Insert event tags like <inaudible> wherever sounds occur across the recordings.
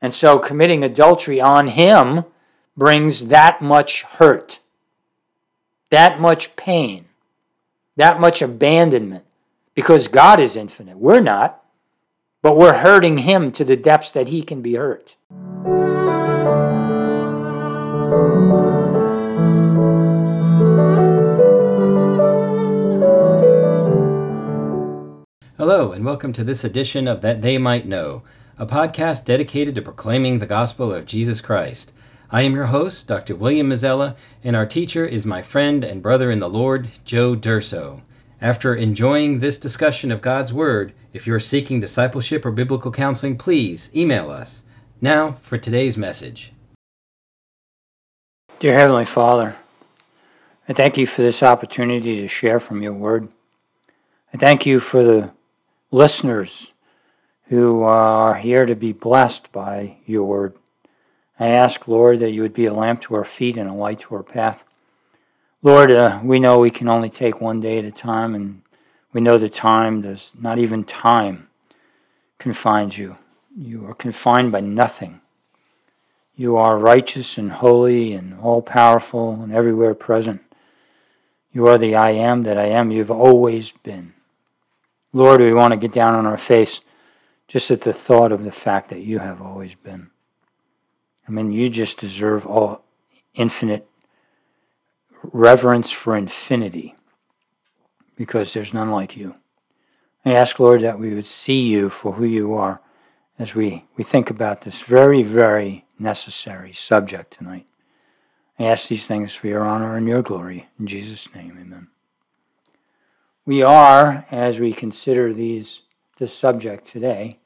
And so committing adultery on him brings that much hurt, that much pain, that much abandonment, because God is infinite. We're not, but we're hurting him to the depths that he can be hurt. Hello, and welcome to this edition of That They Might Know, a podcast dedicated to proclaiming the gospel of Jesus Christ. I am your host, Dr. William Mazzella, and our teacher is my friend and brother in the Lord, Joe Durso. After enjoying this discussion of God's Word, if you're seeking discipleship or biblical counseling, please email us. Now for today's message. Dear Heavenly Father, I thank you for this opportunity to share from your Word. I thank you for the listeners who are here to be blessed by your Word. I ask, Lord, that you would be a lamp to our feet and a light to our path. Lord, uh, we know we can only take one day at a time, and we know the time does not even time confines you. You are confined by nothing. You are righteous and holy and all powerful and everywhere present. You are the I am that I am. You've always been. Lord, we want to get down on our face just at the thought of the fact that you have always been. I mean, you just deserve all infinite reverence for infinity because there's none like you. I ask, Lord, that we would see you for who you are as we, we think about this very, very necessary subject tonight. I ask these things for your honor and your glory. In Jesus' name, amen. We are, as we consider these this subject today,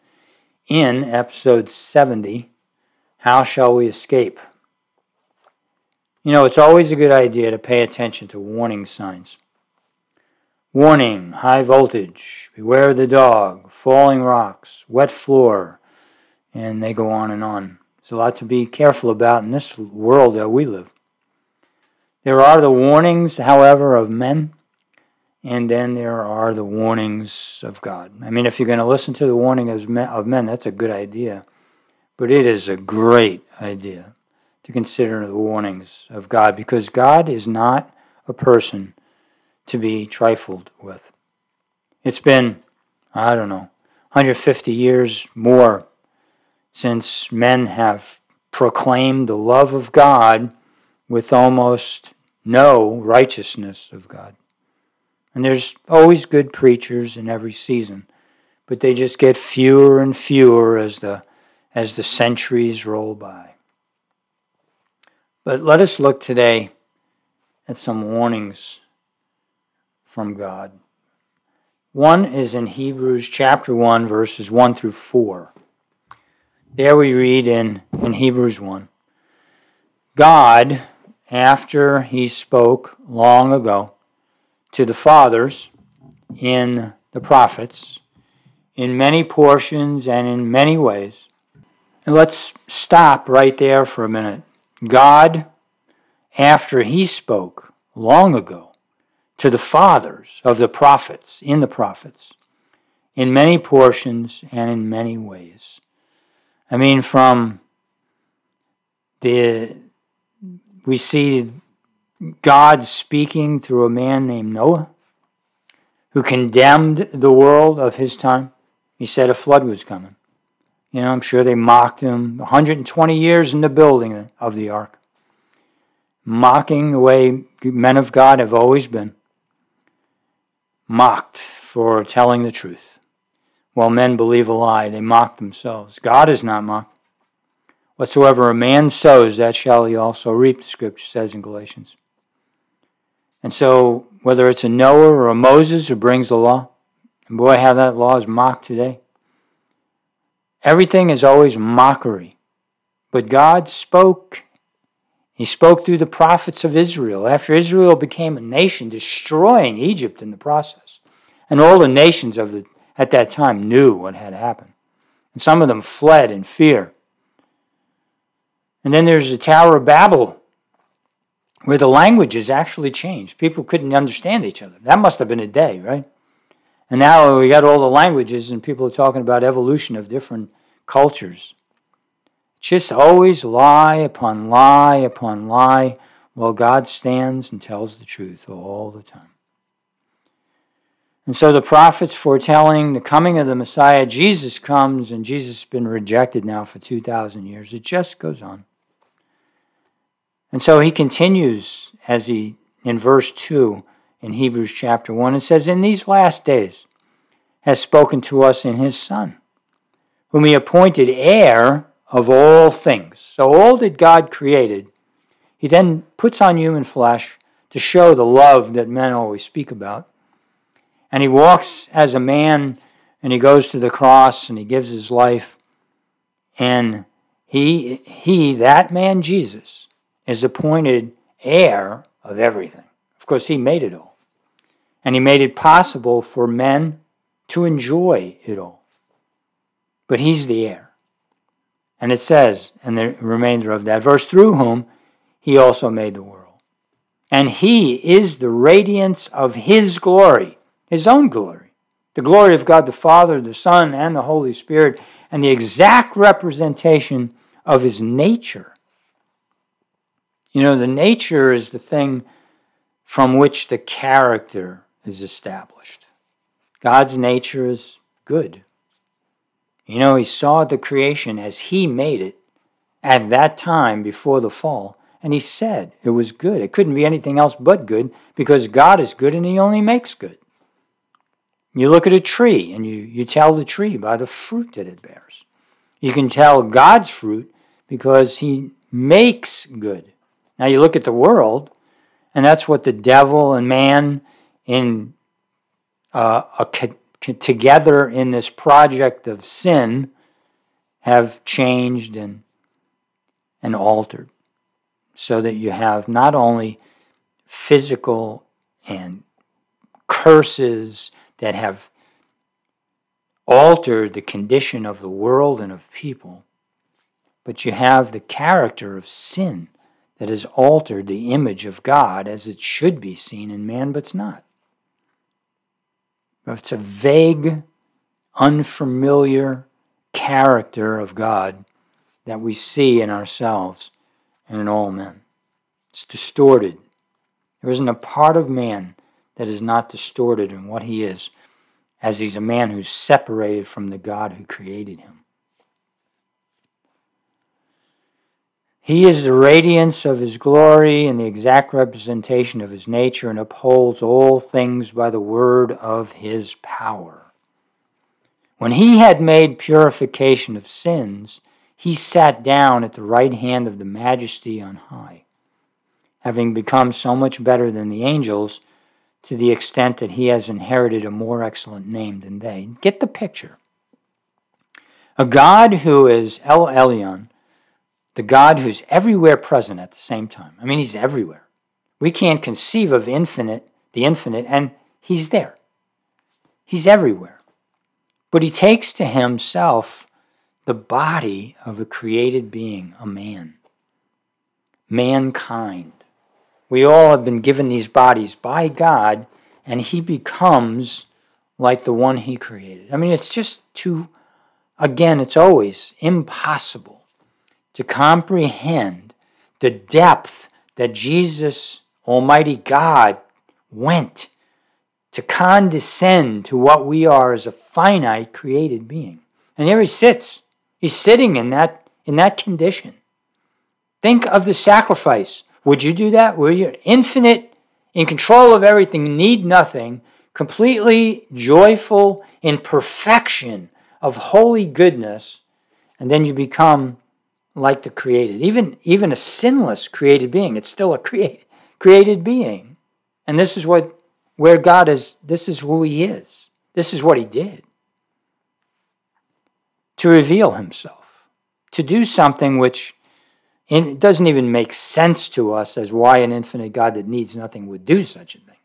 in episode 70 How Shall We Escape? You know, it's always a good idea to pay attention to warning signs. Warning, high voltage, beware of the dog, falling rocks, wet floor, and they go on and on. There's a lot to be careful about in this world that we live. There are the warnings, however, of men and then there are the warnings of God. I mean, if you're going to listen to the warning of men, of men, that's a good idea. But it is a great idea to consider the warnings of God because God is not a person to be trifled with. It's been, I don't know, 150 years more since men have proclaimed the love of God with almost no righteousness of God. And there's always good preachers in every season, but they just get fewer and fewer as the as the centuries roll by. But let us look today at some warnings from God. One is in Hebrews chapter 1, verses 1 through 4. There we read in, in Hebrews 1 God, after he spoke long ago, to the fathers in the prophets in many portions and in many ways. And let's stop right there for a minute. God, after He spoke long ago to the fathers of the prophets, in the prophets, in many portions and in many ways. I mean, from the, we see God speaking through a man named Noah, who condemned the world of his time. He said a flood was coming. You know, I'm sure they mocked him 120 years in the building of the ark, mocking the way men of God have always been, mocked for telling the truth. While men believe a lie, they mock themselves. God is not mocked. Whatsoever a man sows, that shall he also reap, the scripture says in Galatians. And so, whether it's a Noah or a Moses who brings the law, and boy, how that law is mocked today. Everything is always mockery. But God spoke. He spoke through the prophets of Israel after Israel became a nation, destroying Egypt in the process. And all the nations of the, at that time knew what had happened. And some of them fled in fear. And then there's the Tower of Babel where the languages actually changed. People couldn't understand each other. That must have been a day, right? And now we got all the languages, and people are talking about evolution of different cultures. Just always lie upon lie upon lie while God stands and tells the truth all the time. And so the prophets foretelling the coming of the Messiah, Jesus comes, and Jesus has been rejected now for 2,000 years. It just goes on. And so he continues as he, in verse 2 in Hebrews chapter 1, and says, In these last days has spoken to us in his Son, whom he appointed heir of all things. So all that God created, he then puts on human flesh to show the love that men always speak about and he walks as a man and he goes to the cross and he gives his life. And he, he that man, Jesus, is appointed heir of everything. Of course, he made it all. And he made it possible for men to enjoy it all. But he's the heir. And it says, in the remainder of that verse, through whom he also made the world. And he is the radiance of his glory his own glory, the glory of God the Father, the Son, and the Holy Spirit, and the exact representation of his nature. You know, the nature is the thing from which the character is established. God's nature is good. You know, he saw the creation as he made it at that time before the fall, and he said it was good. It couldn't be anything else but good because God is good and he only makes good. You look at a tree and you, you tell the tree by the fruit that it bears. You can tell God's fruit because he makes good. Now you look at the world, and that's what the devil and man in uh, a, together in this project of sin have changed and and altered so that you have not only physical and curses that have altered the condition of the world and of people, but you have the character of sin that has altered the image of God as it should be seen in man, but it's not. It's a vague, unfamiliar character of God that we see in ourselves and in all men. It's distorted. There isn't a part of man that is not distorted in what he is, as he's a man who's separated from the God who created him. He is the radiance of his glory and the exact representation of his nature and upholds all things by the word of his power. When he had made purification of sins, he sat down at the right hand of the majesty on high. Having become so much better than the angels, to the extent that he has inherited a more excellent name than they. Get the picture. A God who is El Elyon, the God who's everywhere present at the same time. I mean, he's everywhere. We can't conceive of infinite, the infinite, and he's there. He's everywhere. But he takes to himself the body of a created being, a man, mankind. We all have been given these bodies by God, and He becomes like the one He created. I mean, it's just too, again, it's always impossible to comprehend the depth that Jesus, Almighty God, went to condescend to what we are as a finite created being. And here he sits. He's sitting in that in that condition. Think of the sacrifice would you do that? Were you infinite, in control of everything, need nothing, completely joyful in perfection of holy goodness, and then you become like the created. Even, even a sinless created being, it's still a create, created being. And this is what where God is, this is who He is. This is what He did. To reveal Himself, to do something which it doesn't even make sense to us as why an infinite God that needs nothing would do such a thing.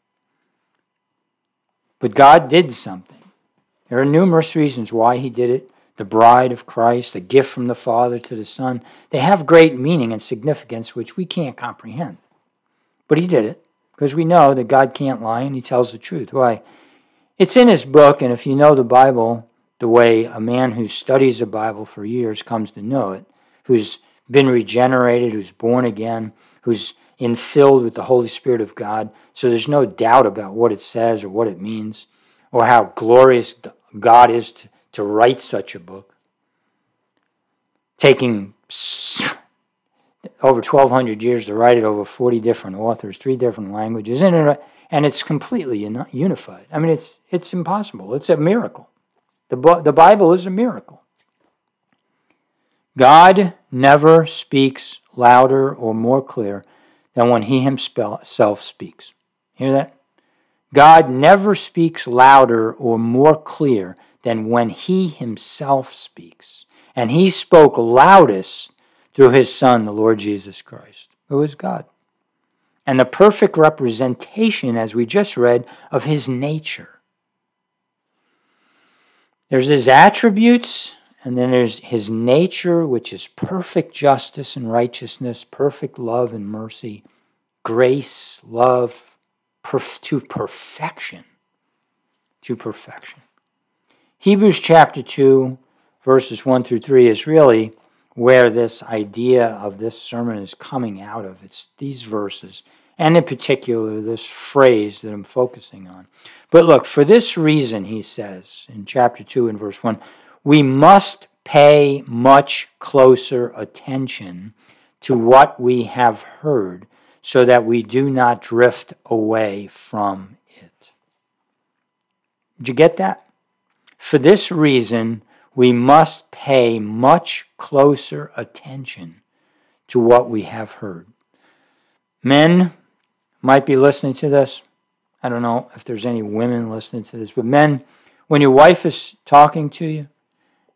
But God did something. There are numerous reasons why He did it. The bride of Christ, the gift from the Father to the Son, they have great meaning and significance which we can't comprehend. But He did it because we know that God can't lie and He tells the truth. Why? It's in His book, and if you know the Bible the way a man who studies the Bible for years comes to know it, who's been regenerated, who's born again, who's infilled with the Holy Spirit of God. So there's no doubt about what it says or what it means or how glorious God is to, to write such a book. Taking over 1,200 years to write it over 40 different authors, three different languages, and, and it's completely unified. I mean, it's, it's impossible. It's a miracle. The, the Bible is a miracle. God never speaks louder or more clear than when he himself speaks. Hear that? God never speaks louder or more clear than when he himself speaks. And he spoke loudest through his Son, the Lord Jesus Christ, who is God. And the perfect representation, as we just read, of his nature. There's his attributes, and then there's his nature, which is perfect justice and righteousness, perfect love and mercy, grace, love, perf- to perfection. To perfection. Hebrews chapter 2, verses 1 through 3 is really where this idea of this sermon is coming out of. It's these verses, and in particular, this phrase that I'm focusing on. But look, for this reason, he says in chapter 2 and verse 1, we must pay much closer attention to what we have heard so that we do not drift away from it. Did you get that? For this reason, we must pay much closer attention to what we have heard. Men might be listening to this. I don't know if there's any women listening to this, but men, when your wife is talking to you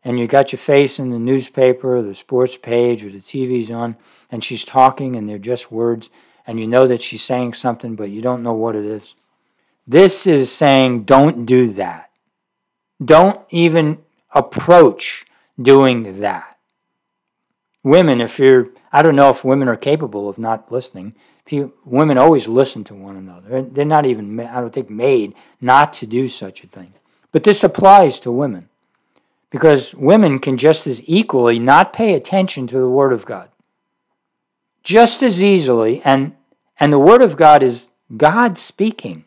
and you got your face in the newspaper or the sports page or the TV's on and she's talking and they're just words and you know that she's saying something but you don't know what it is, this is saying don't do that. Don't even approach doing that. Women, if you're, I don't know if women are capable of not listening. women always listen to one another. They're not even, I don't think, made not to do such a thing. But this applies to women because women can just as equally not pay attention to the Word of God. Just as easily, and, and the Word of God is God speaking.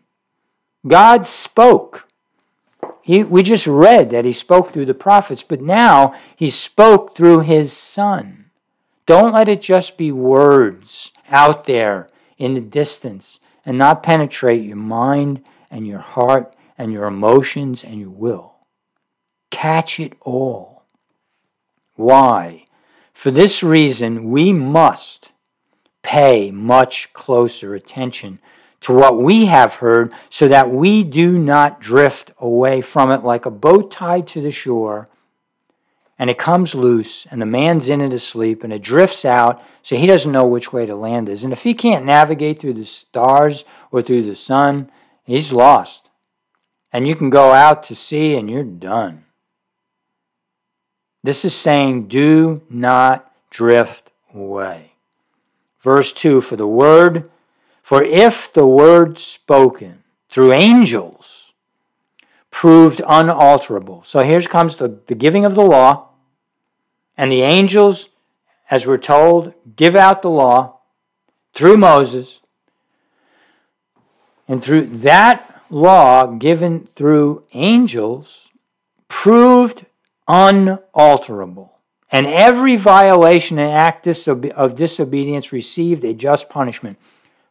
God spoke. He, we just read that he spoke through the prophets, but now he spoke through his son. Don't let it just be words out there in the distance and not penetrate your mind and your heart and your emotions and your will. Catch it all. Why? For this reason, we must pay much closer attention to what we have heard so that we do not drift away from it like a boat tied to the shore and it comes loose and the man's in it asleep and it drifts out so he doesn't know which way to land is. And if he can't navigate through the stars or through the sun he's lost. And you can go out to sea and you're done. This is saying do not drift away. Verse 2 for the word for if the word spoken through angels proved unalterable. So here comes the, the giving of the law, and the angels, as we're told, give out the law through Moses. And through that law given through angels proved unalterable. And every violation and act of disobedience received a just punishment.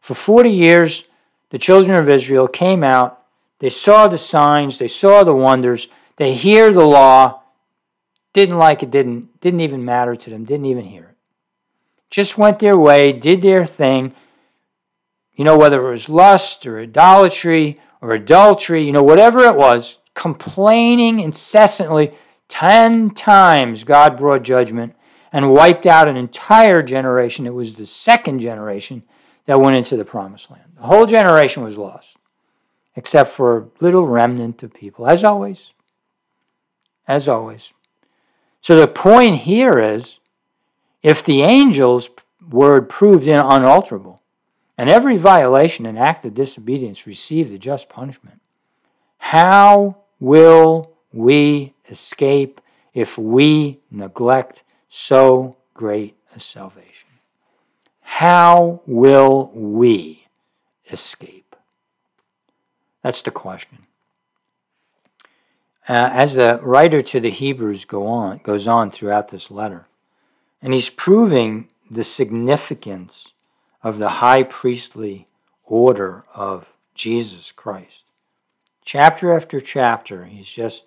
For 40 years, the children of Israel came out, they saw the signs, they saw the wonders, they hear the law, didn't like it, didn't, didn't even matter to them, didn't even hear it. Just went their way, did their thing. You know, whether it was lust or idolatry or adultery, you know, whatever it was, complaining incessantly. Ten times God brought judgment and wiped out an entire generation. It was the second generation that went into the promised land. The whole generation was lost, except for a little remnant of people, as always. As always. So the point here is if the angel's word proved unalterable, and every violation and act of disobedience received a just punishment, how will we escape if we neglect so great a salvation. How will we escape? That's the question. Uh, as the writer to the Hebrews go on, goes on throughout this letter, and he's proving the significance of the high priestly order of Jesus Christ. Chapter after chapter, he's just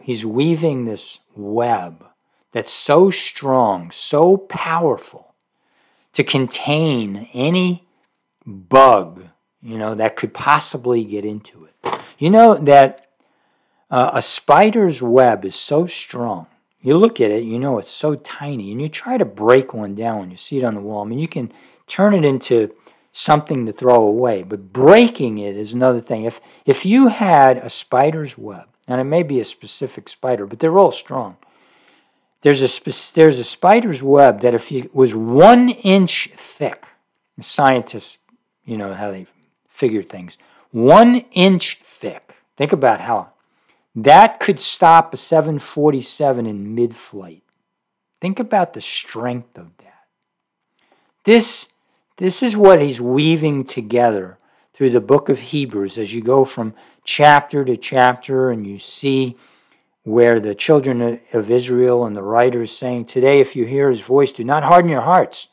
he's weaving this web that's so strong, so powerful to contain any bug, you know, that could possibly get into it. You know that uh, a spider's web is so strong. You look at it, you know it's so tiny, and you try to break one down when you see it on the wall. I mean, you can turn it into something to throw away, but breaking it is another thing. If if you had a spider's web, and it may be a specific spider, but they're all strong. There's a there's a spider's web that if it was one inch thick, scientists, you know how they figure things, one inch thick. Think about how that could stop a 747 in mid-flight. Think about the strength of that. This this is what he's weaving together through the book of Hebrews as you go from chapter to chapter and you see where the children of Israel and the writer is saying, Today, if you hear his voice, do not harden your hearts.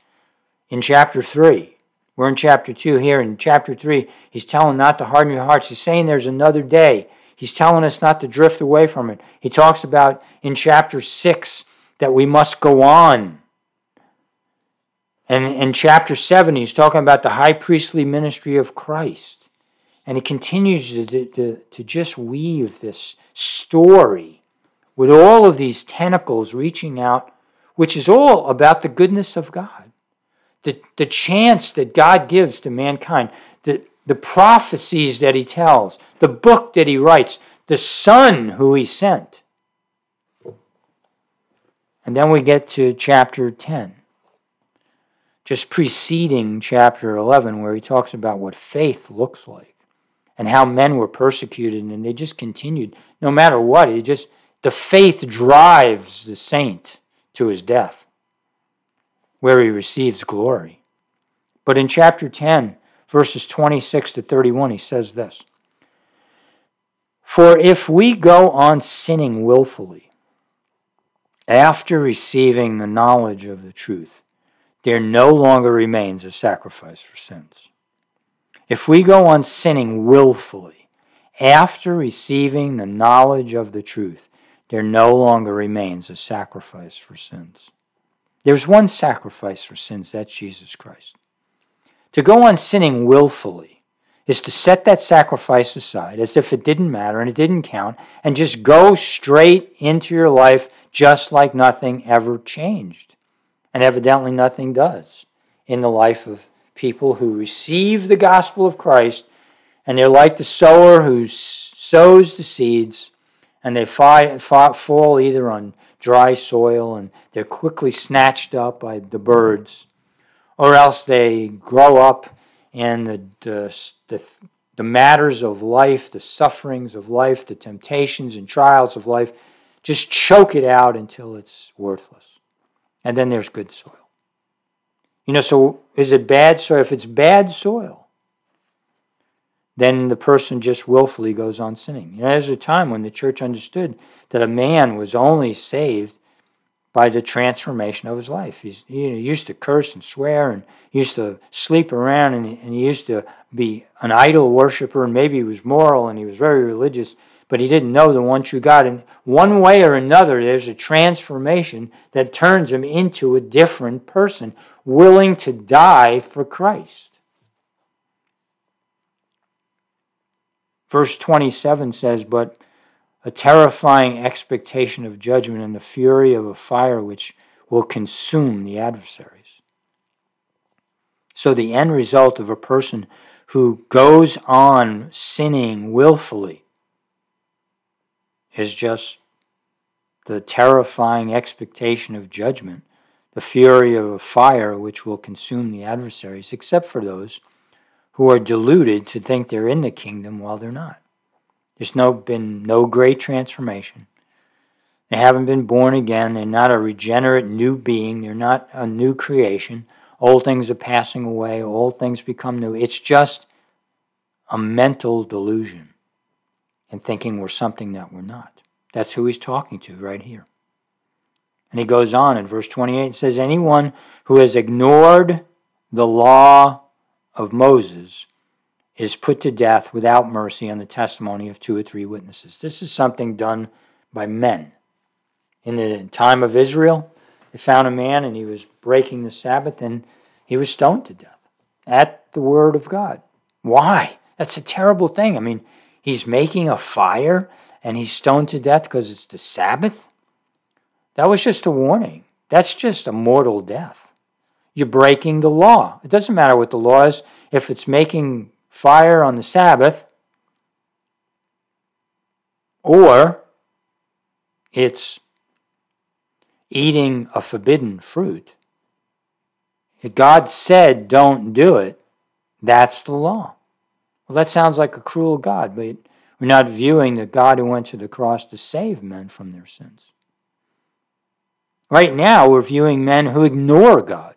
In chapter 3, we're in chapter 2 here. In chapter 3, he's telling not to harden your hearts. He's saying there's another day. He's telling us not to drift away from it. He talks about in chapter 6 that we must go on. And in chapter 7, he's talking about the high priestly ministry of Christ. And he continues to, to, to just weave this story with all of these tentacles reaching out, which is all about the goodness of God. The, the chance that God gives to mankind, the, the prophecies that he tells, the book that he writes, the Son who he sent. And then we get to chapter 10, just preceding chapter 11, where he talks about what faith looks like and how men were persecuted and they just continued no matter what it just the faith drives the saint to his death where he receives glory. But in chapter 10 verses 26 to 31 he says this for if we go on sinning willfully after receiving the knowledge of the truth there no longer remains a sacrifice for sins. If we go on sinning willfully after receiving the knowledge of the truth, there no longer remains a sacrifice for sins. There's one sacrifice for sins, that's Jesus Christ. To go on sinning willfully is to set that sacrifice aside as if it didn't matter and it didn't count and just go straight into your life just like nothing ever changed. And evidently nothing does in the life of people who receive the gospel of Christ, and they're like the sower who sows the seeds, and they fall either on dry soil and they're quickly snatched up by the birds, or else they grow up and the, the, the, the matters of life, the sufferings of life, the temptations and trials of life just choke it out until it's worthless. And then there's good soil. You know, so is it bad soil? If it's bad soil, then the person just willfully goes on sinning. You know, there's a time when the church understood that a man was only saved by the transformation of his life. He's, he used to curse and swear and used to sleep around and, and he used to be an idol worshiper and maybe he was moral and he was very religious but he didn't know the one true God. And one way or another, there's a transformation that turns him into a different person, willing to die for Christ. Verse 27 says, But a terrifying expectation of judgment and the fury of a fire which will consume the adversaries. So, the end result of a person who goes on sinning willfully is just the terrifying expectation of judgment, the fury of a fire which will consume the adversaries, except for those who are deluded to think they're in the kingdom while they're not. There's no, been no great transformation. They haven't been born again. They're not a regenerate new being. They're not a new creation. Old things are passing away. Old things become new. It's just a mental delusion and thinking we're something that we're not. That's who he's talking to right here. And he goes on in verse 28 and says, Anyone who has ignored the law of Moses is put to death without mercy on the testimony of two or three witnesses. This is something done by men. In the time of Israel, they found a man and he was breaking the Sabbath and he was stoned to death at the word of God. Why? That's a terrible thing. I mean, he's making a fire and he's stoned to death because it's the Sabbath. That was just a warning. That's just a mortal death. You're breaking the law. It doesn't matter what the law is. If it's making fire on the Sabbath, or it's eating a forbidden fruit. If God said don't do it, that's the law. Well, that sounds like a cruel God, but we're not viewing the God who went to the cross to save men from their sins. Right now, we're viewing men who ignore God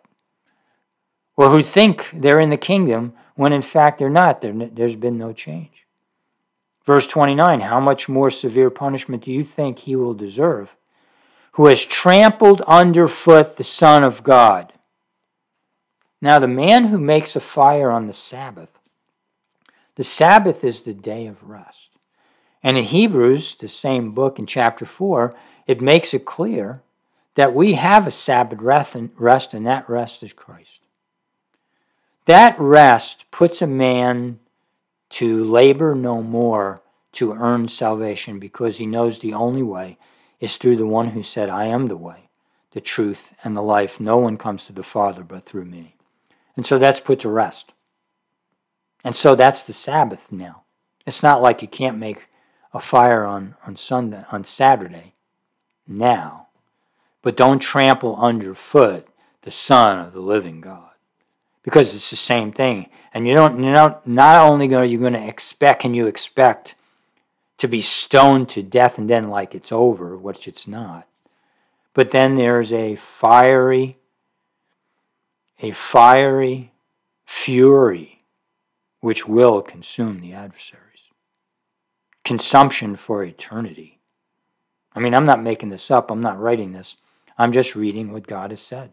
or who think they're in the kingdom when in fact they're not. There's been no change. Verse 29 How much more severe punishment do you think he will deserve who has trampled underfoot the Son of God? Now, the man who makes a fire on the Sabbath, the Sabbath is the day of rest. And in Hebrews, the same book in chapter 4, it makes it clear that we have a Sabbath rest, and that rest is Christ. That rest puts a man to labor no more to earn salvation because he knows the only way is through the one who said, I am the way, the truth, and the life. No one comes to the Father but through me. And so that's put to rest. And so that's the Sabbath now. It's not like you can't make a fire on, on Sunday on Saturday now. But don't trample underfoot the Son of the living God because it's the same thing. And you don't, you know, not only are you going to expect, can you expect to be stoned to death and then like it's over, which it's not, but then there's a fiery, a fiery fury which will consume the adversaries. Consumption for eternity. I mean, I'm not making this up, I'm not writing this. I'm just reading what God has said.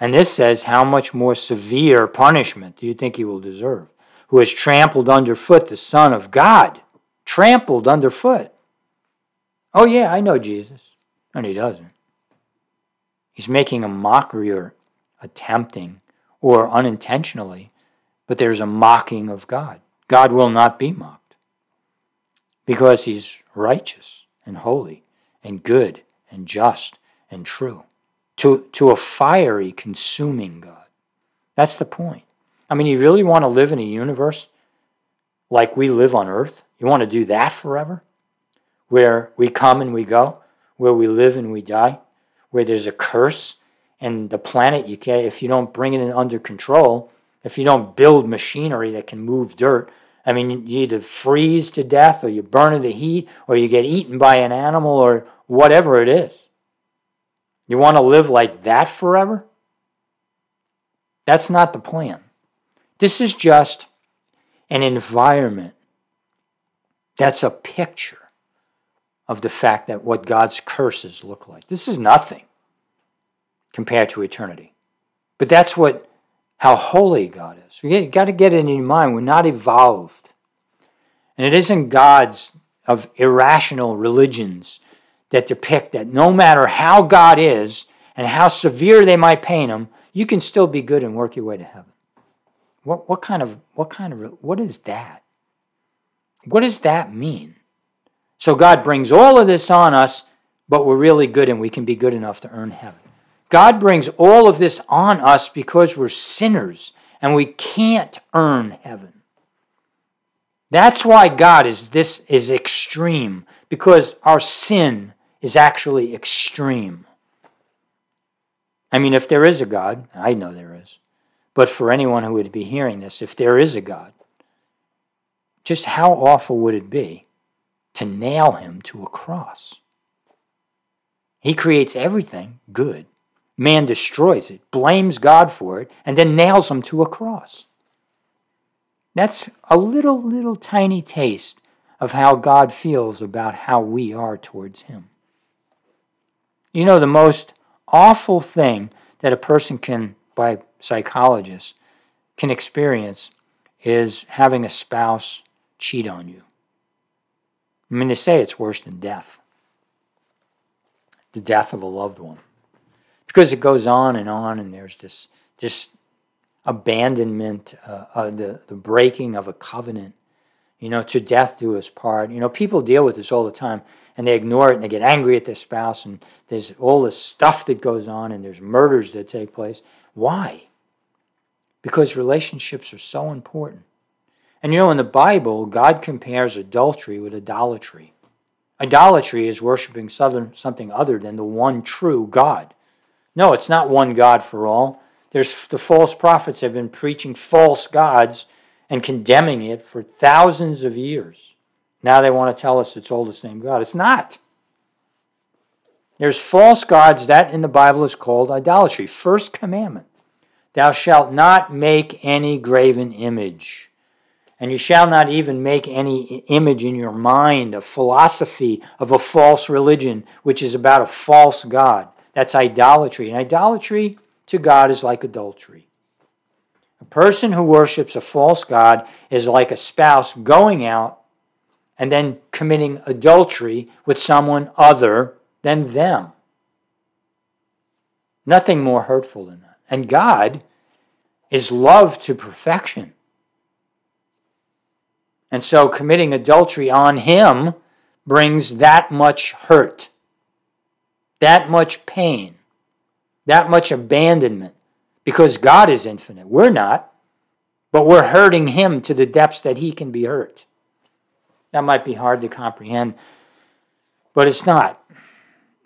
And this says, How much more severe punishment do you think he will deserve? Who has trampled underfoot the Son of God? Trampled underfoot. Oh, yeah, I know Jesus. And he doesn't. He's making a mockery or attempting or unintentionally, but there's a mocking of God. God will not be mocked because he's righteous and holy and good and just and true to, to a fiery, consuming God. That's the point. I mean, you really want to live in a universe like we live on earth? You want to do that forever? Where we come and we go, where we live and we die, where there's a curse and the planet you can't if you don't bring it under control, if you don't build machinery that can move dirt, I mean, you either freeze to death or you burn in the heat or you get eaten by an animal or whatever it is. You want to live like that forever? That's not the plan. This is just an environment that's a picture of the fact that what God's curses look like. This is nothing compared to eternity. But that's what how holy God is. We got to get it in your mind. We're not evolved. And it isn't gods of irrational religions that depict that no matter how God is and how severe they might paint him, you can still be good and work your way to heaven. What, what kind of what kind of what is that? What does that mean? So God brings all of this on us, but we're really good and we can be good enough to earn heaven. God brings all of this on us because we're sinners and we can't earn heaven. That's why God is this is extreme because our sin is actually extreme. I mean, if there is a God, I know there is, but for anyone who would be hearing this, if there is a God, just how awful would it be to nail him to a cross? He creates everything good. Man destroys it, blames God for it, and then nails him to a cross. That's a little, little tiny taste of how God feels about how we are towards Him. You know, the most awful thing that a person can, by psychologists, can experience is having a spouse cheat on you. I mean, they say it's worse than death the death of a loved one. Because it goes on and on, and there's this, this abandonment, uh, uh, the, the breaking of a covenant, you know, to death do us part. You know, people deal with this all the time and they ignore it and they get angry at their spouse and there's all this stuff that goes on and there's murders that take place. Why? Because relationships are so important. And you know, in the Bible, God compares adultery with idolatry. Idolatry is worshiping something other than the one true God. No, it's not one God for all. There's the false prophets have been preaching false gods and condemning it for thousands of years. Now they want to tell us it's all the same God. It's not. There's false gods that in the Bible is called idolatry. First commandment Thou shalt not make any graven image. And you shall not even make any image in your mind, a philosophy of a false religion, which is about a false God. That's idolatry. And idolatry to God is like adultery. A person who worships a false God is like a spouse going out and then committing adultery with someone other than them. Nothing more hurtful than that. And God is love to perfection. And so committing adultery on Him brings that much hurt, that much pain, that much abandonment, because God is infinite. We're not, but we're hurting Him to the depths that He can be hurt. That might be hard to comprehend, but it's not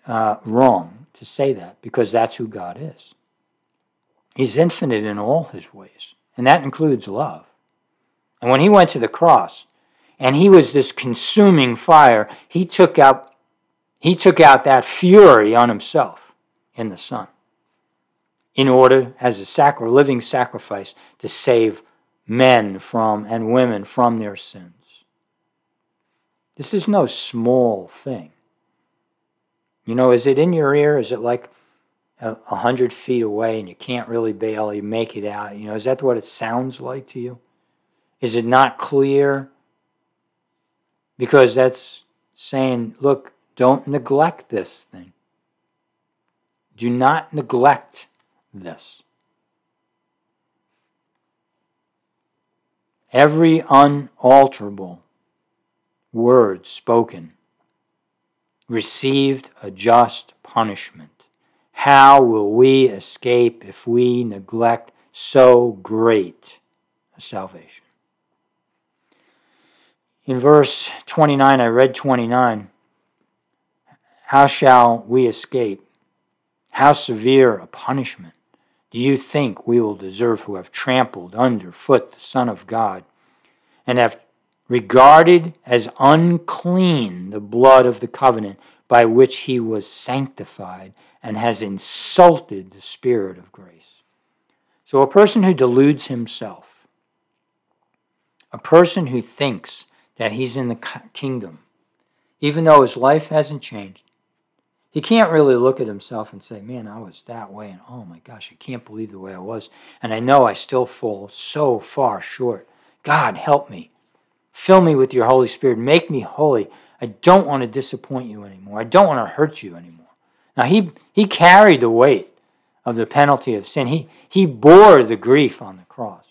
uh, wrong to say that because that's who God is. He's infinite in all His ways, and that includes love. And when He went to the cross, and He was this consuming fire, He took out he took out that fury on himself in the Son in order, as a sacri- living sacrifice, to save men from and women from their sins. This is no small thing. You know, is it in your ear? Is it like a, hundred feet away and you can't really barely make it out? You know, is that what it sounds like to you? Is it not clear? Because that's saying, look, don't neglect this thing. Do not neglect this. Every unalterable word spoken received a just punishment. How will we escape if we neglect so great a salvation? In verse 29, I read 29. How shall we escape? How severe a punishment do you think we will deserve who have trampled under foot the Son of God and have regarded as unclean the blood of the covenant by which he was sanctified and has insulted the Spirit of grace? So, a person who deludes himself, a person who thinks that he's in the kingdom, even though his life hasn't changed, he can't really look at himself and say, Man, I was that way, and oh my gosh, I can't believe the way I was. And I know I still fall so far short. God, help me. Fill me with your Holy Spirit. Make me holy. I don't want to disappoint you anymore. I don't want to hurt you anymore. Now, he, he carried the weight of the penalty of sin, he, he bore the grief on the cross.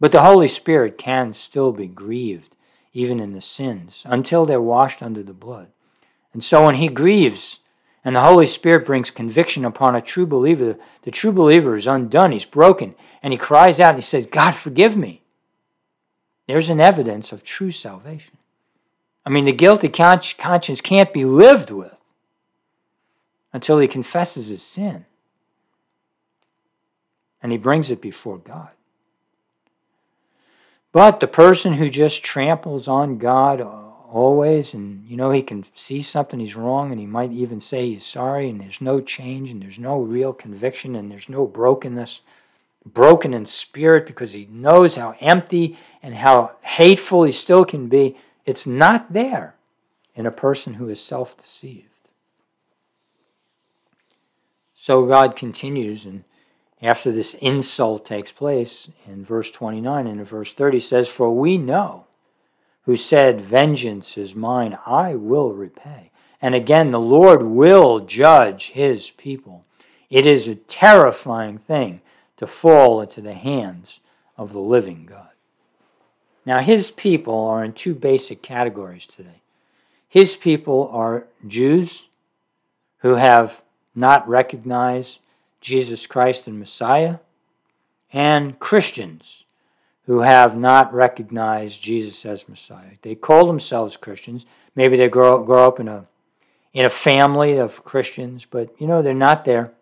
But the Holy Spirit can still be grieved, even in the sins, until they're washed under the blood. And so when he grieves and the Holy Spirit brings conviction upon a true believer, the true believer is undone, he's broken, and he cries out and he says, God, forgive me. There's an evidence of true salvation. I mean, the guilty conscience can't be lived with until he confesses his sin and he brings it before God. But the person who just tramples on God always, and you know he can see something he's wrong, and he might even say he's sorry, and there's no change, and there's no real conviction, and there's no brokenness, broken in spirit because he knows how empty and how hateful he still can be. It's not there in a person who is self deceived. So God continues, and after this insult takes place in verse 29 and in verse 30 says, For we know who said, Vengeance is mine, I will repay. And again, the Lord will judge his people. It is a terrifying thing to fall into the hands of the living God. Now, his people are in two basic categories today. His people are Jews who have not recognized Jesus Christ and Messiah, and Christians who have not recognized Jesus as Messiah. They call themselves Christians. Maybe they grow, grow up in a, in a family of Christians, but you know, they're not there.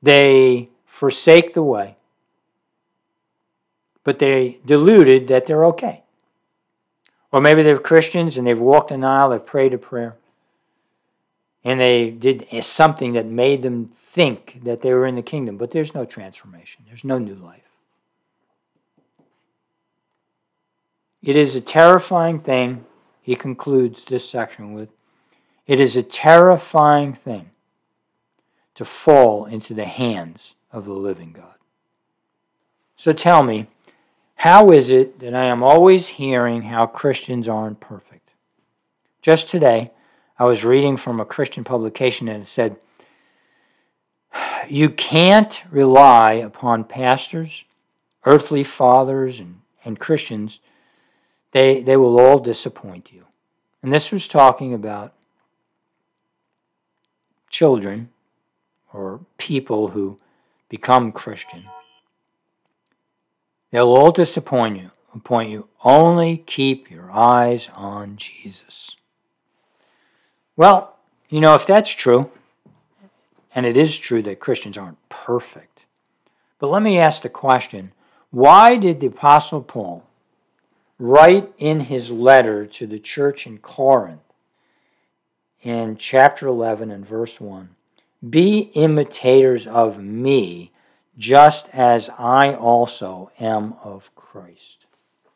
They forsake the way, but they deluded that they're okay. Or maybe they're Christians and they've walked an aisle, they've prayed a prayer, and they did something that made them think that they were in the kingdom, but there's no transformation, there's no new life. It is a terrifying thing, he concludes this section with. It is a terrifying thing to fall into the hands of the living God. So tell me, how is it that I am always hearing how Christians aren't perfect? Just today, I was reading from a Christian publication and it said, You can't rely upon pastors, earthly fathers, and, and Christians they, they will all disappoint you. And this was talking about children or people who become Christian. They'll all disappoint you. Appoint you. Only keep your eyes on Jesus. Well, you know, if that's true, and it is true that Christians aren't perfect, but let me ask the question why did the Apostle Paul write in his letter to the church in Corinth in chapter 11 and verse 1 Be imitators of me, just as I also am of Christ.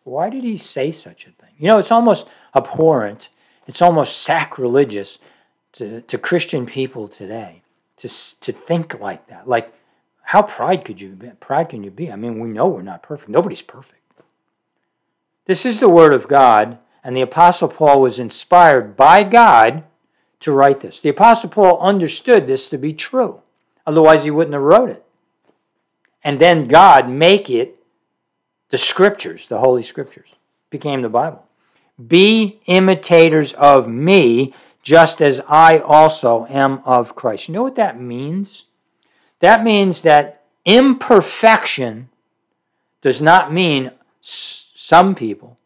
Why did he say such a thing? You know, it's almost abhorrent, it's almost sacrilegious to, to Christian people today to, to think like that. Like, how pride could you be? Pride can you be? I mean, we know we're not perfect. Nobody's perfect. This is the Word of God, and the Apostle Paul was inspired by God to write this. The Apostle Paul understood this to be true, otherwise, he wouldn't have wrote it. And then God make it the Scriptures, the Holy Scriptures, became the Bible. Be imitators of me, just as I also am of Christ. You know what that means? That means that imperfection does not mean some people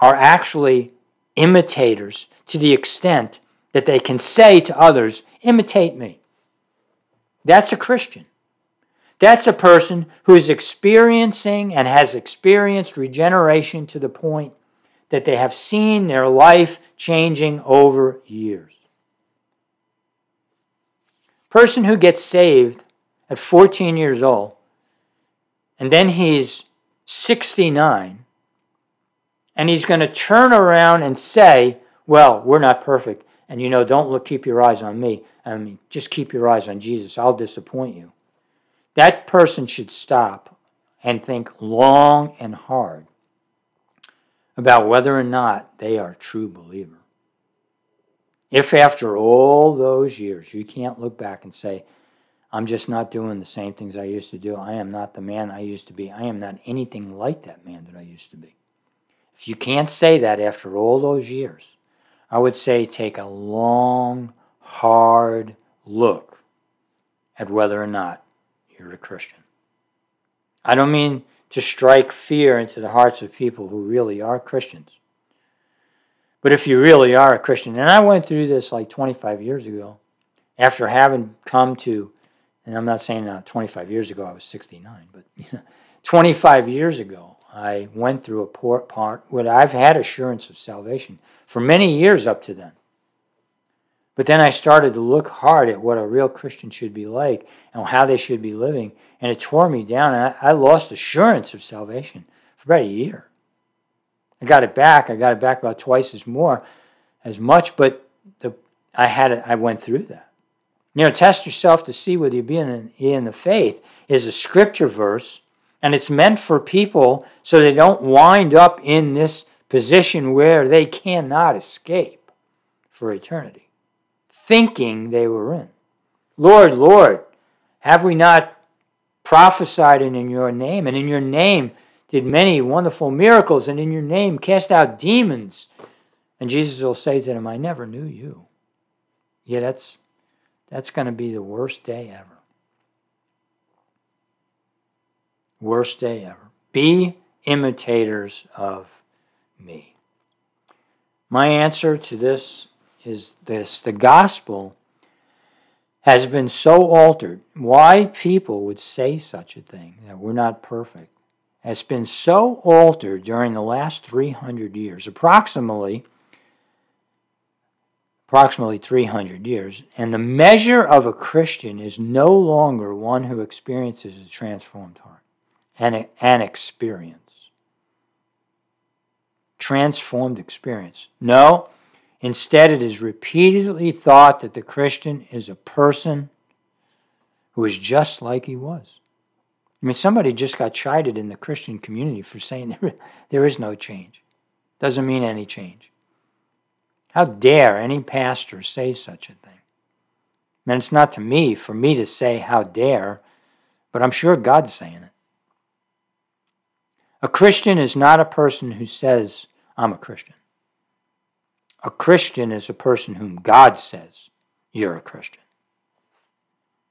are actually imitators to the extent that they can say to others, imitate me. That's a Christian. That's a person who is experiencing and has experienced regeneration to the point that they have seen their life changing over years. Person who gets saved at 14 years old and then he's 69, and he's going to turn around and say, Well, we're not perfect. And you know, don't look, keep your eyes on me. I mean, just keep your eyes on Jesus. I'll disappoint you. That person should stop and think long and hard about whether or not they are a true believer. If after all those years you can't look back and say, I'm just not doing the same things I used to do. I am not the man I used to be. I am not anything like that man that I used to be. If you can't say that after all those years, I would say take a long, hard look at whether or not you're a Christian. I don't mean to strike fear into the hearts of people who really are Christians. But if you really are a Christian, and I went through this like 25 years ago, after having come to and I'm not saying uh, 25 years ago I was 69, but <laughs> 25 years ago I went through a poor part where I've had assurance of salvation for many years up to then. But then I started to look hard at what a real Christian should be like and how they should be living, and it tore me down. And I, I lost assurance of salvation for about a year. I got it back. I got it back about twice as more, as much. But the I had it. I went through that. You know, test yourself to see whether you're being in, in the faith is a scripture verse, and it's meant for people so they don't wind up in this position where they cannot escape for eternity thinking they were in. Lord, Lord, have we not prophesied in your name? And in your name did many wonderful miracles, and in your name cast out demons. And Jesus will say to them, I never knew you. Yeah, that's that's going to be the worst day ever. Worst day ever. Be imitators of me. My answer to this is this the gospel has been so altered. Why people would say such a thing, that we're not perfect, has been so altered during the last 300 years, approximately approximately 300 years, and the measure of a Christian is no longer one who experiences a transformed heart and an experience. Transformed experience. No, Instead, it is repeatedly thought that the Christian is a person who is just like he was. I mean, somebody just got chided in the Christian community for saying there, <laughs> there is no change. Doesn't mean any change. How dare any pastor say such a thing? And it's not to me, for me to say how dare, but I'm sure God's saying it. A Christian is not a person who says, I'm a Christian. A Christian is a person whom God says you're a Christian.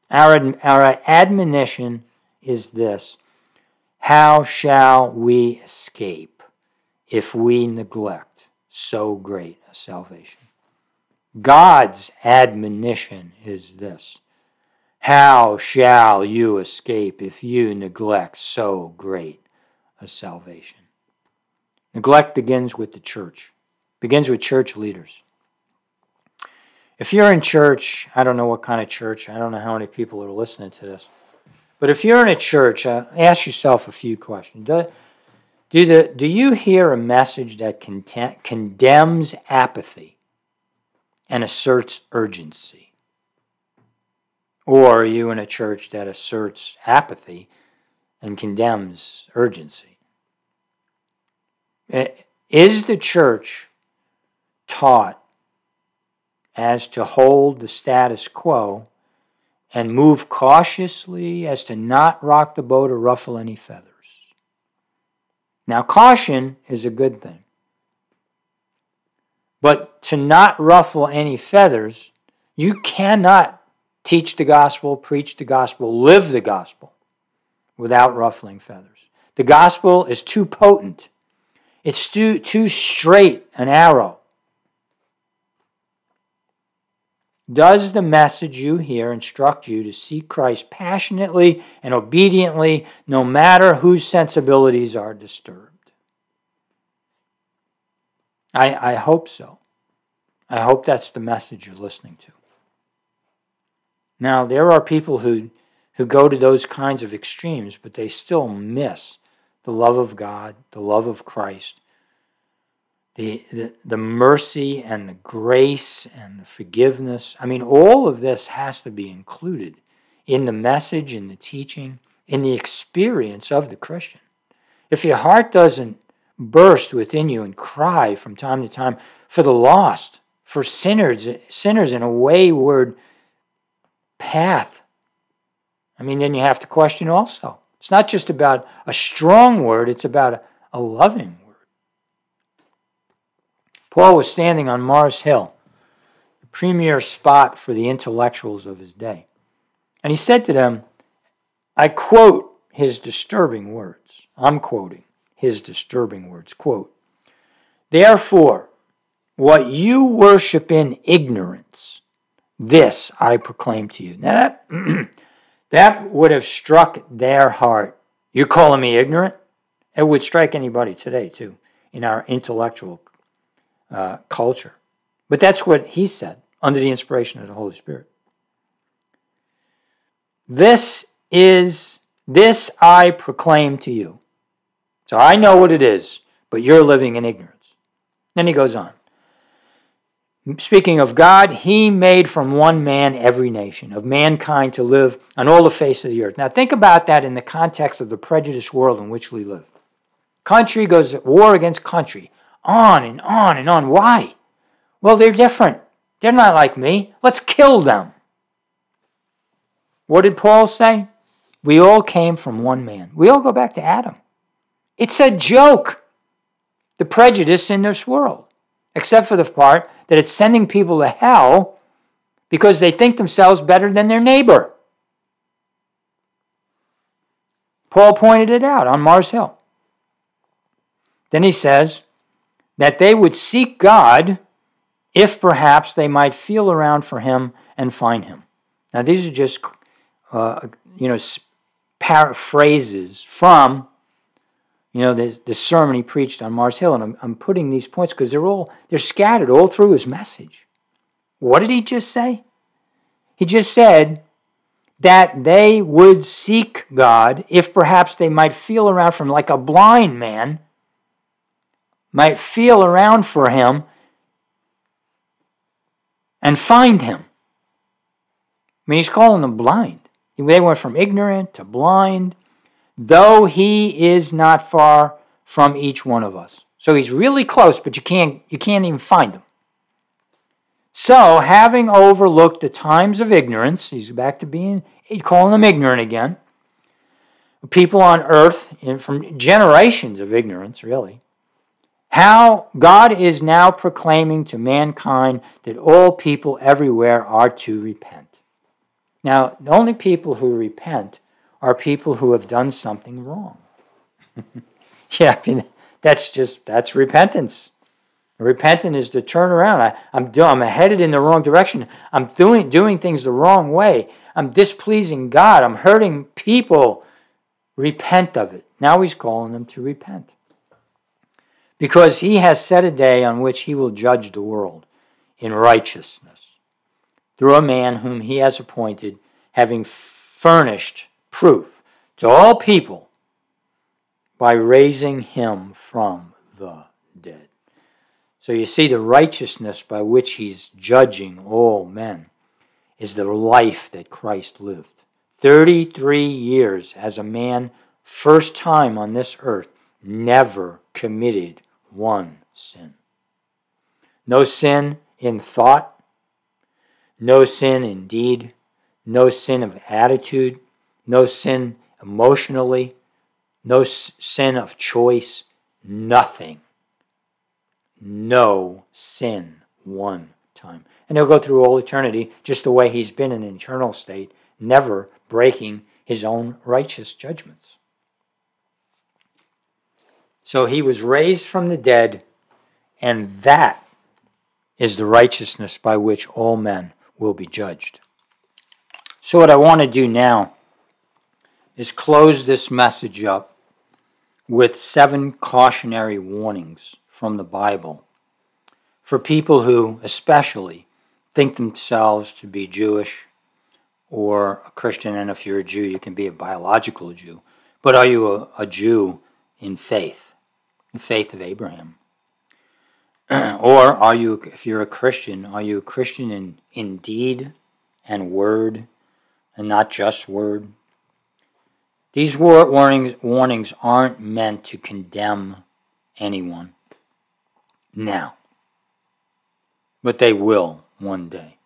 Our, our admonition is this How shall we escape if we neglect so great a salvation? God's admonition is this How shall you escape if you neglect so great a salvation? Neglect begins with the church begins with church leaders. If you're in church, I don't know what kind of church, I don't know how many people are listening to this, but if you're in a church, uh, ask yourself a few questions. Do, do, the, do you hear a message that content, condemns apathy and asserts urgency? Or are you in a church that asserts apathy and condemns urgency? Is the church taught as to hold the status quo and move cautiously as to not rock the boat or ruffle any feathers. Now, caution is a good thing. But to not ruffle any feathers, you cannot teach the gospel, preach the gospel, live the gospel without ruffling feathers. The gospel is too potent, it's too, too straight an arrow Does the message you hear instruct you to seek Christ passionately and obediently, no matter whose sensibilities are disturbed? I, I hope so. I hope that's the message you're listening to. Now, there are people who, who go to those kinds of extremes, but they still miss the love of God, the love of Christ, the, the, the mercy and the grace and the forgiveness. I mean, all of this has to be included in the message, in the teaching, in the experience of the Christian. If your heart doesn't burst within you and cry from time to time for the lost, for sinners, sinners in a wayward path, I mean, then you have to question also. It's not just about a strong word, it's about a, a loving word. Paul was standing on Mars Hill, the premier spot for the intellectuals of his day. And he said to them, I quote his disturbing words. I'm quoting his disturbing words. Quote, Therefore, what you worship in ignorance, this I proclaim to you. Now that, <clears throat> that would have struck their heart. You're calling me ignorant? It would strike anybody today, too, in our intellectual uh, culture. But that's what he said under the inspiration of the Holy Spirit. This is, this I proclaim to you. So I know what it is, but you're living in ignorance. Then he goes on. Speaking of God, he made from one man every nation of mankind to live on all the face of the earth. Now think about that in the context of the prejudiced world in which we live. Country goes at war against country, on and on and on. Why? Well, they're different. They're not like me. Let's kill them. What did Paul say? We all came from one man. We all go back to Adam. It's a joke, the prejudice in this world, except for the part that it's sending people to hell because they think themselves better than their neighbor. Paul pointed it out on Mars Hill. Then he says that they would seek God if perhaps they might feel around for him and find him. Now, these are just, uh, you know, paraphrases from, you know, the, the sermon he preached on Mars Hill. And I'm, I'm putting these points because they're all, they're scattered all through his message. What did he just say? He just said that they would seek God if perhaps they might feel around for him like a blind man might feel around for him and find him. I mean, he's calling them blind. They went from ignorant to blind, though he is not far from each one of us. So he's really close, but you can't, you can't even find him. So, having overlooked the times of ignorance, he's back to being, he's calling them ignorant again. People on earth, from generations of ignorance, really, how God is now proclaiming to mankind that all people everywhere are to repent. Now, the only people who repent are people who have done something wrong. <laughs> yeah, I mean, that's just, that's repentance. Repentant is to turn around. I, am do, I'm headed in the wrong direction. I'm doing, doing things the wrong way. I'm displeasing God. I'm hurting people. Repent of it. Now he's calling them to repent because he has set a day on which he will judge the world in righteousness through a man whom he has appointed, having furnished proof to all people by raising him from the dead. So you see, the righteousness by which he's judging all men is the life that Christ lived. 33 years as a man, first time on this earth, never committed one sin. No sin in thought, no sin in deed, no sin of attitude, no sin emotionally, no sin of choice, nothing. No sin one time. And he'll go through all eternity just the way he's been in an eternal state, never breaking his own righteous judgments. So he was raised from the dead, and that is the righteousness by which all men will be judged. So, what I want to do now is close this message up with seven cautionary warnings from the Bible for people who, especially, think themselves to be Jewish or a Christian. And if you're a Jew, you can be a biological Jew. But are you a, a Jew in faith? the faith of Abraham? <clears throat> or are you, if you're a Christian, are you a Christian in, in deed and word and not just word? These warnings, warnings aren't meant to condemn anyone now, but they will one day.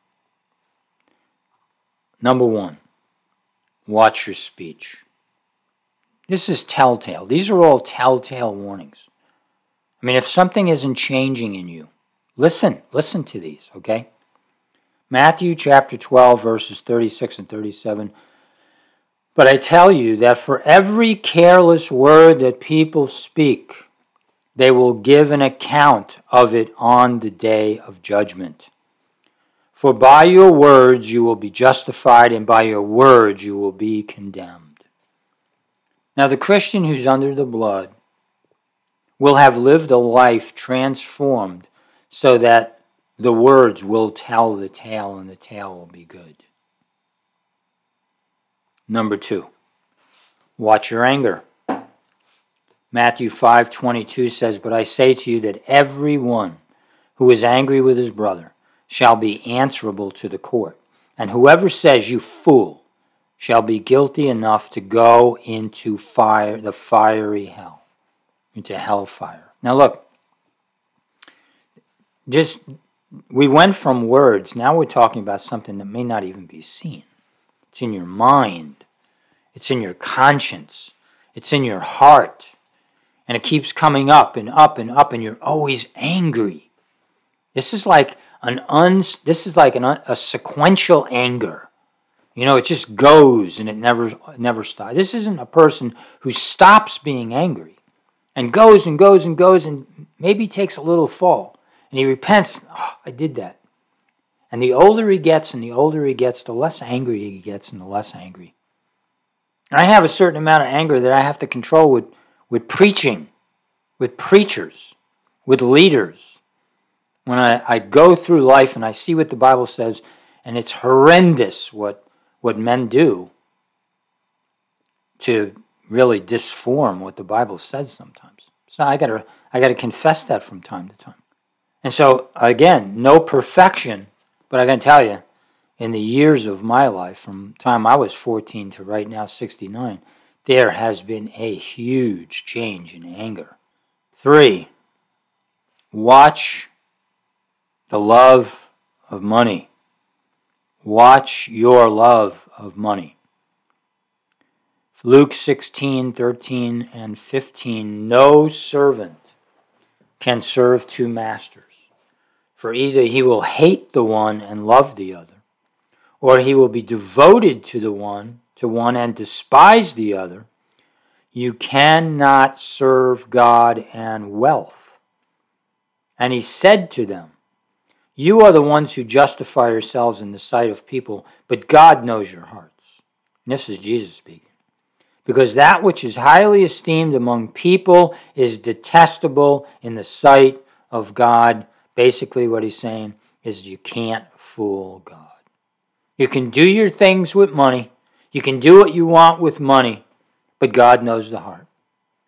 Number one, watch your speech. This is telltale. These are all telltale warnings. I mean, if something isn't changing in you, listen, listen to these, okay? Matthew chapter 12, verses 36 and 37. But I tell you that for every careless word that people speak, they will give an account of it on the day of judgment. For by your words you will be justified, and by your words you will be condemned. Now, the Christian who's under the blood will have lived a life transformed so that the words will tell the tale and the tale will be good. Number two, watch your anger. Matthew 5:22 says, "But I say to you that every one who is angry with his brother shall be answerable to the court, and whoever says you fool shall be guilty enough to go into fire the fiery hell, into hellfire." Now look, just we went from words, now we're talking about something that may not even be seen. It's in your mind. It's in your conscience. It's in your heart. And it keeps coming up and up and up and you're always angry. This is like an un this is like an, a sequential anger. You know it just goes and it never never stops. This isn't a person who stops being angry and goes and goes and goes and maybe takes a little fall and he repents. Oh, i did that and the older he gets and the older he gets the less angry he gets and the less angry and i have a certain amount of anger that i have to control with with preaching, with preachers, with leaders. When I, I go through life and I see what the Bible says, and it's horrendous what, what men do to really disform what the Bible says sometimes. So I gotta I gotta confess that from time to time. And so again, no perfection, but I can tell you, in the years of my life, from time I was 14 to right now 69, there has been a huge change in anger. Three, watch the love of money. Watch your love of money. Luke 16, 13, and 15 No servant can serve two masters, for either he will hate the one and love the other, or he will be devoted to the one to one and despise the other, you cannot serve God and wealth. And he said to them, You are the ones who justify yourselves in the sight of people, but God knows your hearts. And this is Jesus speaking. Because that which is highly esteemed among people is detestable in the sight of God. Basically, what he's saying is you can't fool God. You can do your things with money, you can do what you want with money, but God knows the heart.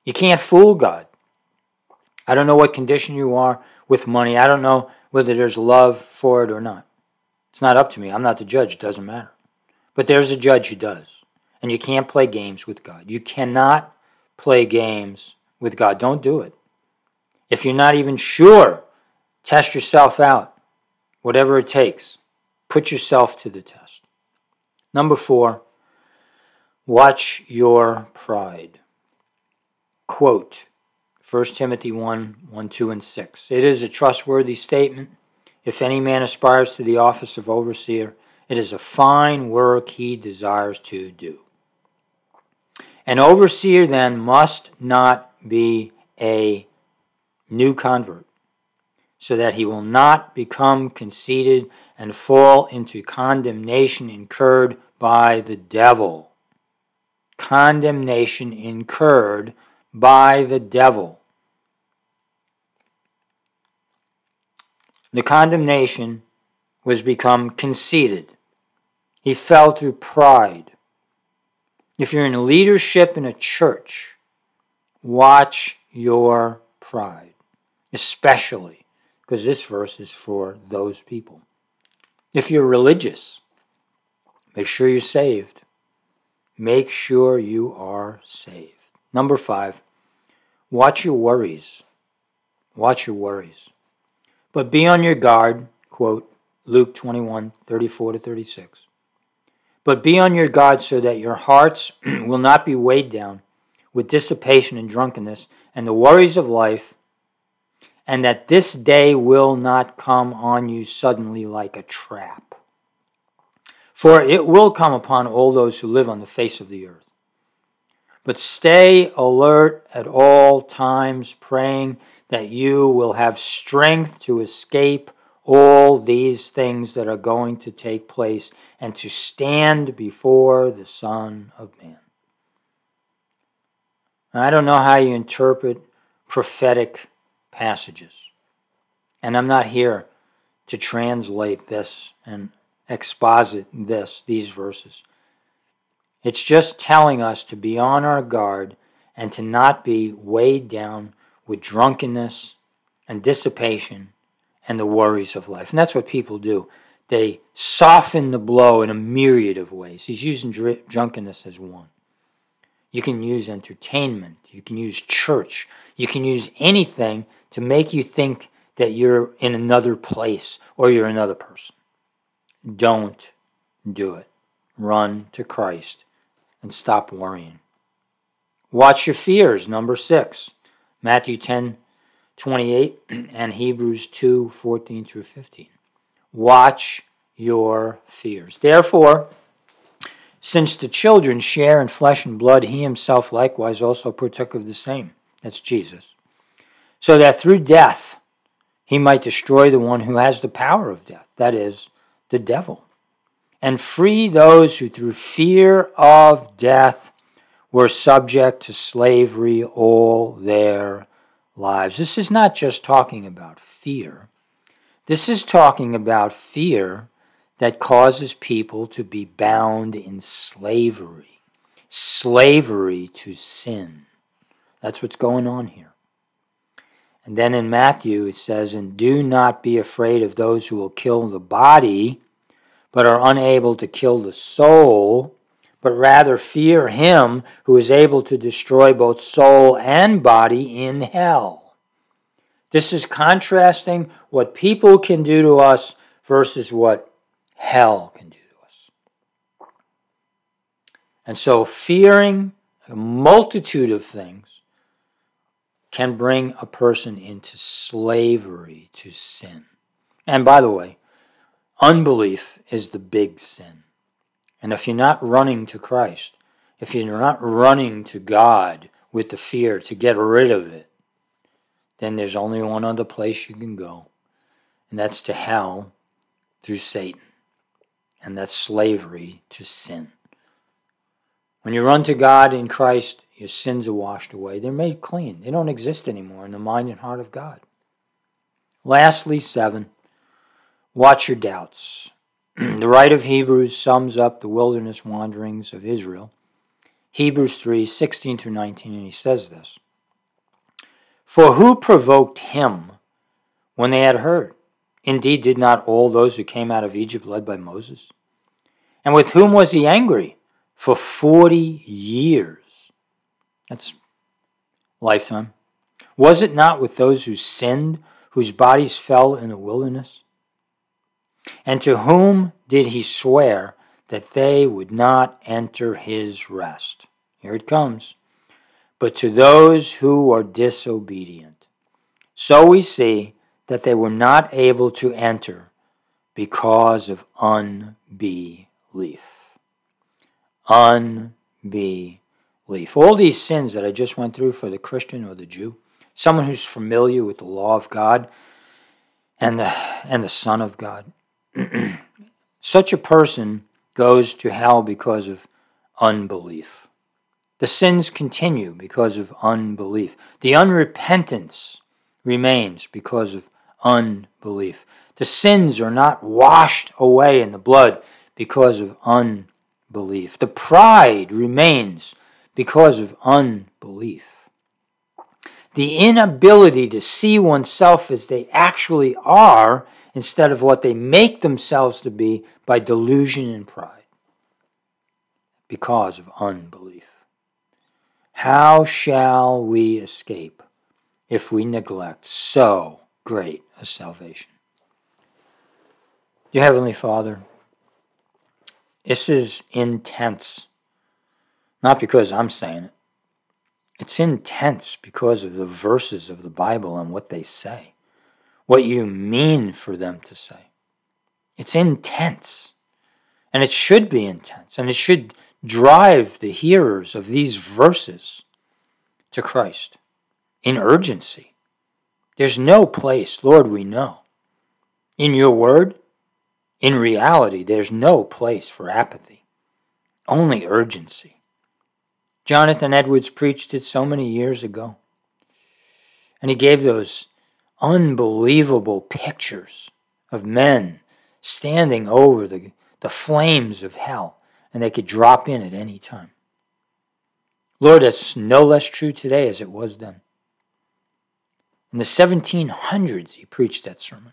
You can't fool God. I don't know what condition you are with money. I don't know whether there's love for it or not. It's not up to me. I'm not the judge. It doesn't matter. But there's a judge who does. And you can't play games with God. You cannot play games with God. Don't do it. If you're not even sure, test yourself out. Whatever it takes, put yourself to the test. Number four, Watch your pride. Quote 1 Timothy 1 1, 2, and 6. It is a trustworthy statement. If any man aspires to the office of overseer, it is a fine work he desires to do. An overseer then must not be a new convert, so that he will not become conceited and fall into condemnation incurred by the devil condemnation incurred by the devil. The condemnation was become conceited. He fell through pride. If you're in leadership in a church, watch your pride, especially because this verse is for those people. If you're religious, make sure you're saved. Make sure you are saved. Number five, watch your worries. Watch your worries. But be on your guard, quote Luke 21 34 to 36. But be on your guard so that your hearts <clears throat> will not be weighed down with dissipation and drunkenness and the worries of life, and that this day will not come on you suddenly like a trap. For it will come upon all those who live on the face of the earth. But stay alert at all times, praying that you will have strength to escape all these things that are going to take place and to stand before the Son of Man. I don't know how you interpret prophetic passages. And I'm not here to translate this and exposit this, these verses. It's just telling us to be on our guard and to not be weighed down with drunkenness and dissipation and the worries of life. And that's what people do. They soften the blow in a myriad of ways. He's using dr- drunkenness as one. You can use entertainment, you can use church, you can use anything to make you think that you're in another place or you're another person. Don't do it. Run to Christ and stop worrying. Watch your fears, number six. Matthew 10 28 <clears throat> and Hebrews 2 14 through 15. Watch your fears. Therefore, since the children share in flesh and blood, he himself likewise also partook of the same. That's Jesus. So that through death he might destroy the one who has the power of death, that is, the devil, and free those who through fear of death were subject to slavery all their lives. This is not just talking about fear. This is talking about fear that causes people to be bound in slavery, slavery to sin. That's what's going on here. And then in Matthew it says, And do not be afraid of those who will kill the body, but are unable to kill the soul, but rather fear him who is able to destroy both soul and body in hell. This is contrasting what people can do to us versus what hell can do to us. And so, fearing a multitude of things can bring a person into slavery to sin. And by the way, unbelief is the big sin. And if you're not running to Christ, if you're not running to God with the fear to get rid of it, then there's only one other place you can go, and that's to hell through Satan. And that's slavery to sin. When you run to God in Christ, your sins are washed away. They're made clean. They don't exist anymore in the mind and heart of God. Lastly, seven, watch your doubts. <clears throat> the writer of Hebrews sums up the wilderness wanderings of Israel. Hebrews 3 16 through 19, and he says this For who provoked him when they had heard? Indeed, did not all those who came out of Egypt led by Moses? And with whom was he angry? For 40 years. That's lifetime. Was it not with those who sinned, whose bodies fell in the wilderness? And to whom did he swear that they would not enter his rest? Here it comes. But to those who are disobedient. So we see that they were not able to enter because of unbelief. Unbelief. All these sins that I just went through for the Christian or the Jew, someone who's familiar with the law of God and the, and the Son of God, <clears throat> such a person goes to hell because of unbelief. The sins continue because of unbelief. The unrepentance remains because of unbelief. The sins are not washed away in the blood because of unbelief. The pride remains because of unbelief. The inability to see oneself as they actually are instead of what they make themselves to be by delusion and pride because of unbelief. How shall we escape if we neglect so great a salvation? Dear Heavenly Father, this is intense. Not because I'm saying it. It's intense because of the verses of the Bible and what they say what you mean for them to say. It's intense. And it should be intense. And it should drive the hearers of these verses to Christ in urgency. There's no place, Lord, we know. In your word, in reality, there's no place for apathy, only urgency. Jonathan Edwards preached it so many years ago. And he gave those unbelievable pictures of men standing over the, the flames of hell, and they could drop in at any time. Lord, that's no less true today as it was then. In the 1700s, he preached that sermon.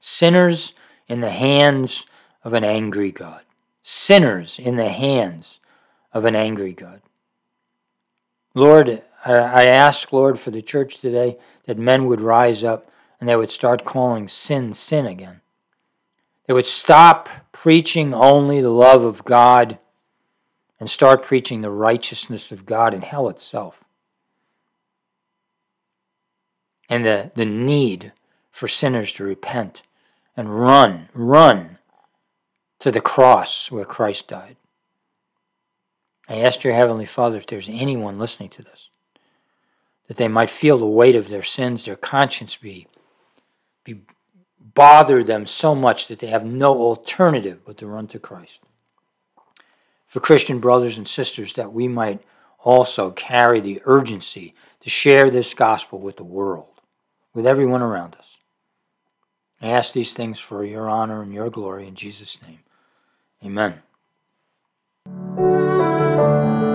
Sinners in the hands of an angry God. Sinners in the hands of an angry God. Lord, uh, I ask, Lord, for the church today that men would rise up and they would start calling sin sin again. They would stop preaching only the love of God and start preaching the righteousness of God in hell itself. And the, the need for sinners to repent and run, run to the cross where Christ died. I ask your Heavenly Father if there's anyone listening to this, that they might feel the weight of their sins, their conscience be, be bother them so much that they have no alternative but to run to Christ. For Christian brothers and sisters, that we might also carry the urgency to share this gospel with the world, with everyone around us. I ask these things for your honor and your glory in Jesus' name. Amen. Thank you.